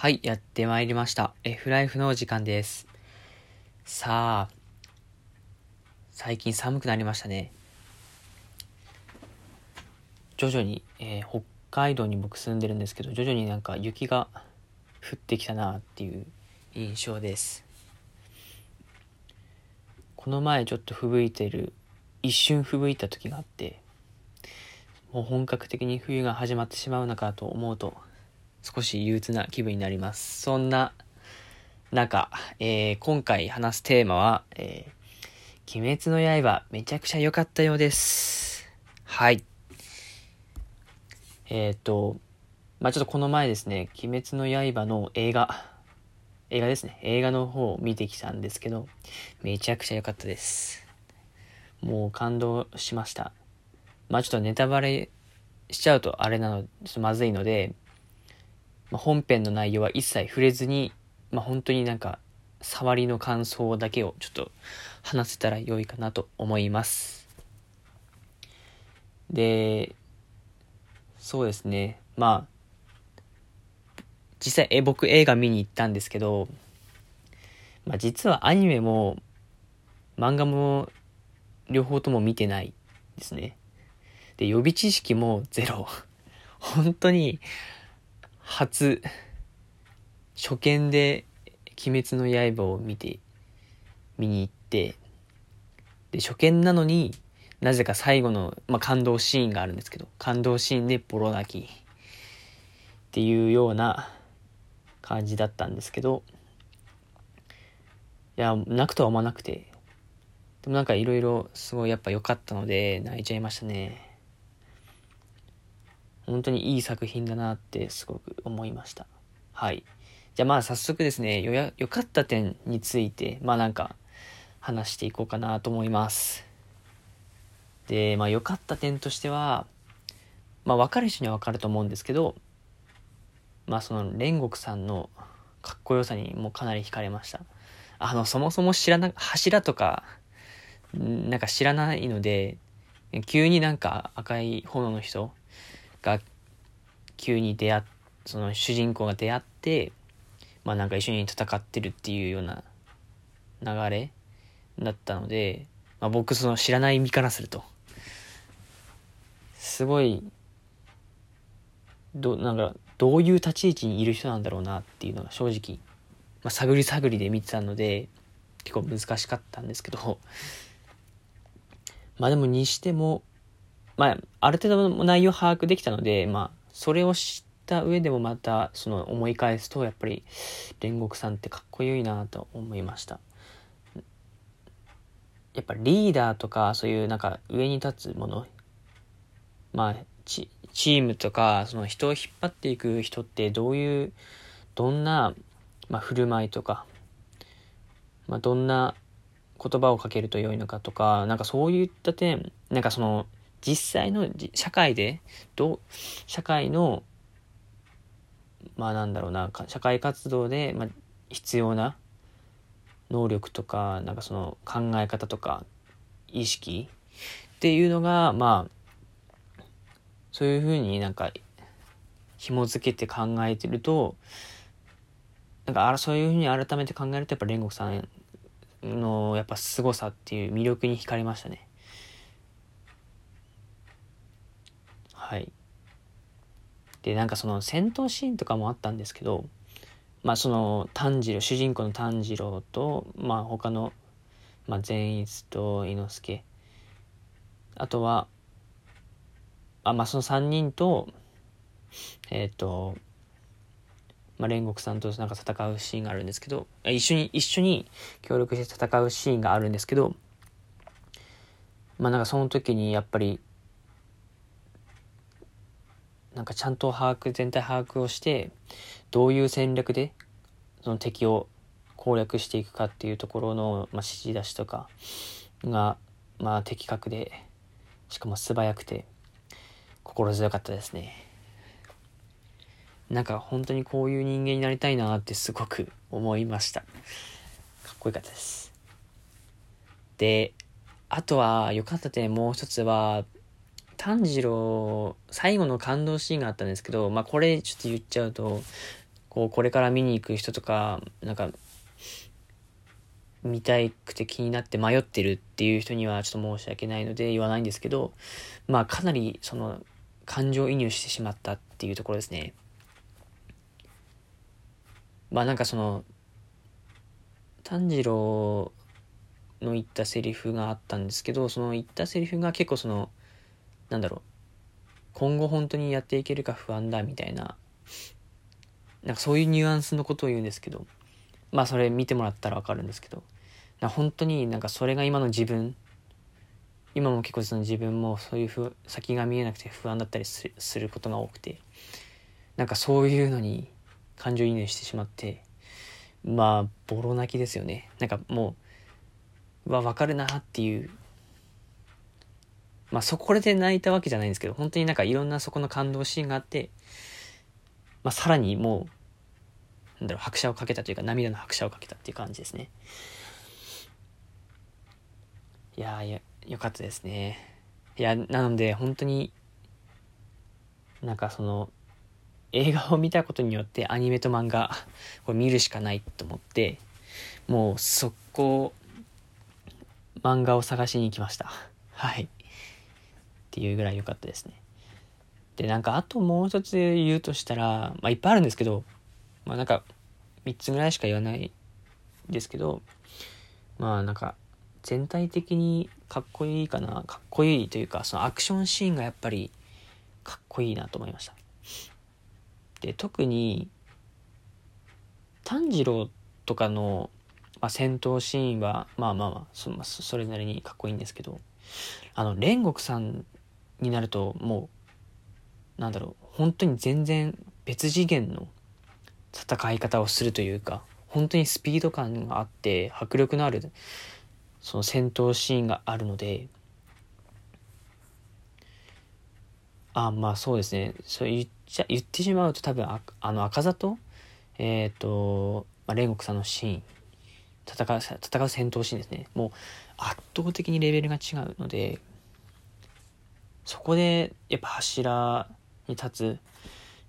はい、やってまいりました。F ライフの時間です。さあ、最近寒くなりましたね。徐々に、えー、北海道に僕住んでるんですけど、徐々になんか雪が降ってきたなっていう印象です。この前ちょっと吹雪いてる、一瞬吹雪いた時があって、もう本格的に冬が始まってしまうのかと思うと、少し憂鬱な気分になります。そんな中、えー、今回話すテーマは、えー、鬼滅の刃、めちゃくちゃ良かったようです。はい。えっ、ー、と、まあ、ちょっとこの前ですね、鬼滅の刃の映画、映画ですね、映画の方を見てきたんですけど、めちゃくちゃ良かったです。もう感動しました。まあ、ちょっとネタバレしちゃうとあれなの、ちょっとまずいので、まあ、本編の内容は一切触れずに、まあ、本当になんか、触りの感想だけをちょっと話せたら良いかなと思います。で、そうですね。まあ、実際、え、僕映画見に行ったんですけど、まあ実はアニメも漫画も両方とも見てないですね。で、予備知識もゼロ。本当に、初、初見で鬼滅の刃を見て、見に行って、で、初見なのになぜか最後の、まあ、感動シーンがあるんですけど、感動シーンでボロ泣きっていうような感じだったんですけど、いや、泣くとは思わなくて、でもなんかいろいろすごいやっぱ良かったので泣いちゃいましたね。本当にいい作品だなってすごく思いました。はい。じゃあまあ早速ですね、よや、良かった点について、まあなんか話していこうかなと思います。で、まあ良かった点としては、まあ分かる人には分かると思うんですけど、まあその煉獄さんのかっこよさにもかなり惹かれました。あの、そもそも知らな、柱とか、なんか知らないので、急になんか赤い炎の人が急に出会その主人公が出会ってまあなんか一緒に戦ってるっていうような流れだったので、まあ、僕その知らない身からすると。すごいどなんかどういう立ち位置にいる人なんだろうなっていうのが正直、まあ、探り探りで見てたので結構難しかったんですけど。まあでもにしてもまあ、ある程度の内容把握できたので、まあ、それを知った上でもまた、その思い返すと、やっぱり、煉獄さんってかっこいいなと思いました。やっぱリーダーとか、そういうなんか上に立つもの、まあ、チームとか、その人を引っ張っていく人ってどういう、どんな、まあ、振る舞いとか、まあ、どんな言葉をかけると良いのかとか、なんかそういった点、なんかその、実際の社会で、どう、社会の、まあなんだろうな、社会活動で、まあ、必要な能力とか、なんかその考え方とか、意識っていうのが、まあ、そういうふうになんか、紐付けて考えてると、なんかあらそういうふうに改めて考えると、やっぱ煉獄さんのやっぱ凄さっていう魅力に惹かれましたね。はい。で、なんかその戦闘シーンとかもあったんですけど、まあその炭治郎、主人公の炭治郎と、まあ他の、まあ善逸と伊之助、あとは、あ、まあその3人と、えっ、ー、と、まあ、煉獄さんとなんか戦うシーンがあるんですけど、一緒に、一緒に協力して戦うシーンがあるんですけど、まあなんかその時にやっぱり、なんかちゃんと把握、全体把握をして、どういう戦略で、その敵を攻略していくかっていうところの、まあ、指示出しとかが、まあ、的確で、しかも素早くて、心強かったですね。なんか本当にこういう人間になりたいなってすごく思いました。かっこよかったです。で、あとは良かった点もう一つは、炭治郎、最後の感動シーンがあったんですけど、まあこれちょっと言っちゃうと、こう、これから見に行く人とか、なんか、見たいくて気になって迷ってるっていう人にはちょっと申し訳ないので言わないんですけど、まあかなりその感情移入してしまったっていうところですね。まあなんかその、炭治郎の言ったセリフがあったんですけど、その言ったセリフが結構その、なんだろう、今後本当にやっていけるか不安だみたいな、なんかそういうニュアンスのことを言うんですけど、まあそれ見てもらったらわかるんですけど、な本当になんかそれが今の自分、今も結構その自分もそういうふ先が見えなくて不安だったりすることが多くて、なんかそういうのに感情移入してしまって、まあ、ボロ泣きですよね。なんかもう、わ、わかるなっていう。まあ、そこで泣いたわけじゃないんですけど、本当になんかいろんなそこの感動シーンがあって、まあ、さらにもう、なんだろう、拍車をかけたというか、涙の拍車をかけたっていう感じですね。いやー、よかったですね。いや、なので、本当に、なんかその、映画を見たことによってアニメと漫画、これ見るしかないと思って、もう速攻、漫画を探しに行きました。はい。っていうぐらい良かったですね。で、なんかあともう一つ言うとしたら、まあいっぱいあるんですけど、まあなんか3つぐらいしか言わないですけど、まあなんか全体的にかっこいいかな、かっこいいというか、そのアクションシーンがやっぱりかっこいいなと思いました。で特に炭治郎とかの、まあ、戦闘シーンはまあまあまあそそれなりにかっこいいんですけどあの煉獄さんになるともうなんだろう本当に全然別次元の戦い方をするというか本当にスピード感があって迫力のあるその戦闘シーンがあるのであまあそうですね。そう言っちゃ言ってしまうと多分ああの赤座とえっ、ー、と、まあ、煉獄さんのシーン。戦う戦う戦闘シーンですね。もう圧倒的にレベルが違うのでそこでやっぱ柱に立つ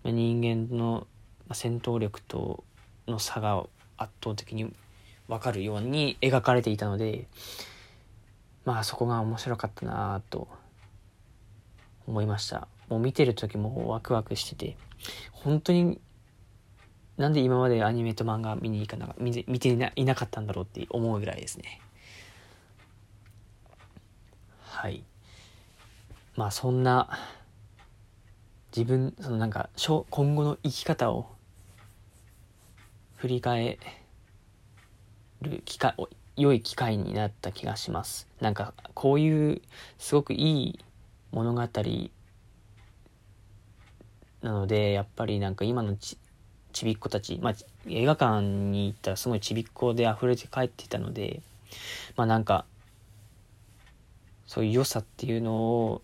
人間の戦闘力との差が圧倒的に分かるように描かれていたのでまあそこが面白かったなと思いましたもう見てる時もワクワクしてて、本当になんで今までアニメと漫画見に行かな見て見ていなかったんだろうって思うぐらいですね。はい。まあそんな自分そのなんか今後の生き方を振り返る機会良い機会になった気がします。なんかこういうすごくいい物語なので、やっぱりなんか今のちちびっ子たち、まあ、映画館に行ったらすごいちびっ子で溢れて帰ってたので、まあなんか、そういう良さっていうのを、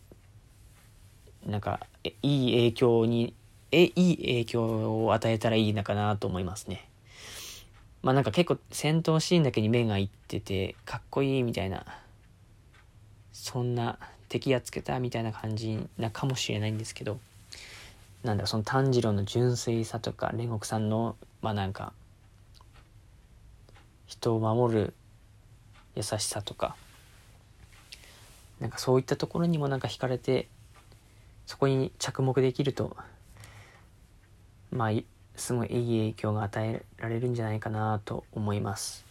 なんか、いい影響に、え、いい影響を与えたらいいのかなと思いますね。まあなんか結構戦闘シーンだけに目がいってて、かっこいいみたいな、そんな敵やっつけたみたいな感じなかもしれないんですけど、なんだその炭治郎の純粋さとか煉獄さんのまあなんか人を守る優しさとかなんかそういったところにもなんか惹かれてそこに着目できるとまあすごいいい影響が与えられるんじゃないかなと思います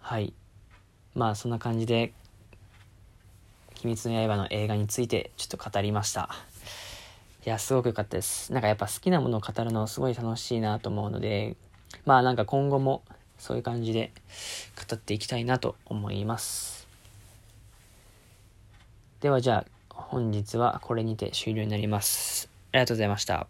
はいまあそんな感じで「鬼滅の刃」の映画についてちょっと語りましたいや、すごく良かったです。なんかやっぱ好きなものを語るのすごい楽しいなと思うので、まあなんか今後もそういう感じで語っていきたいなと思います。ではじゃあ本日はこれにて終了になります。ありがとうございました。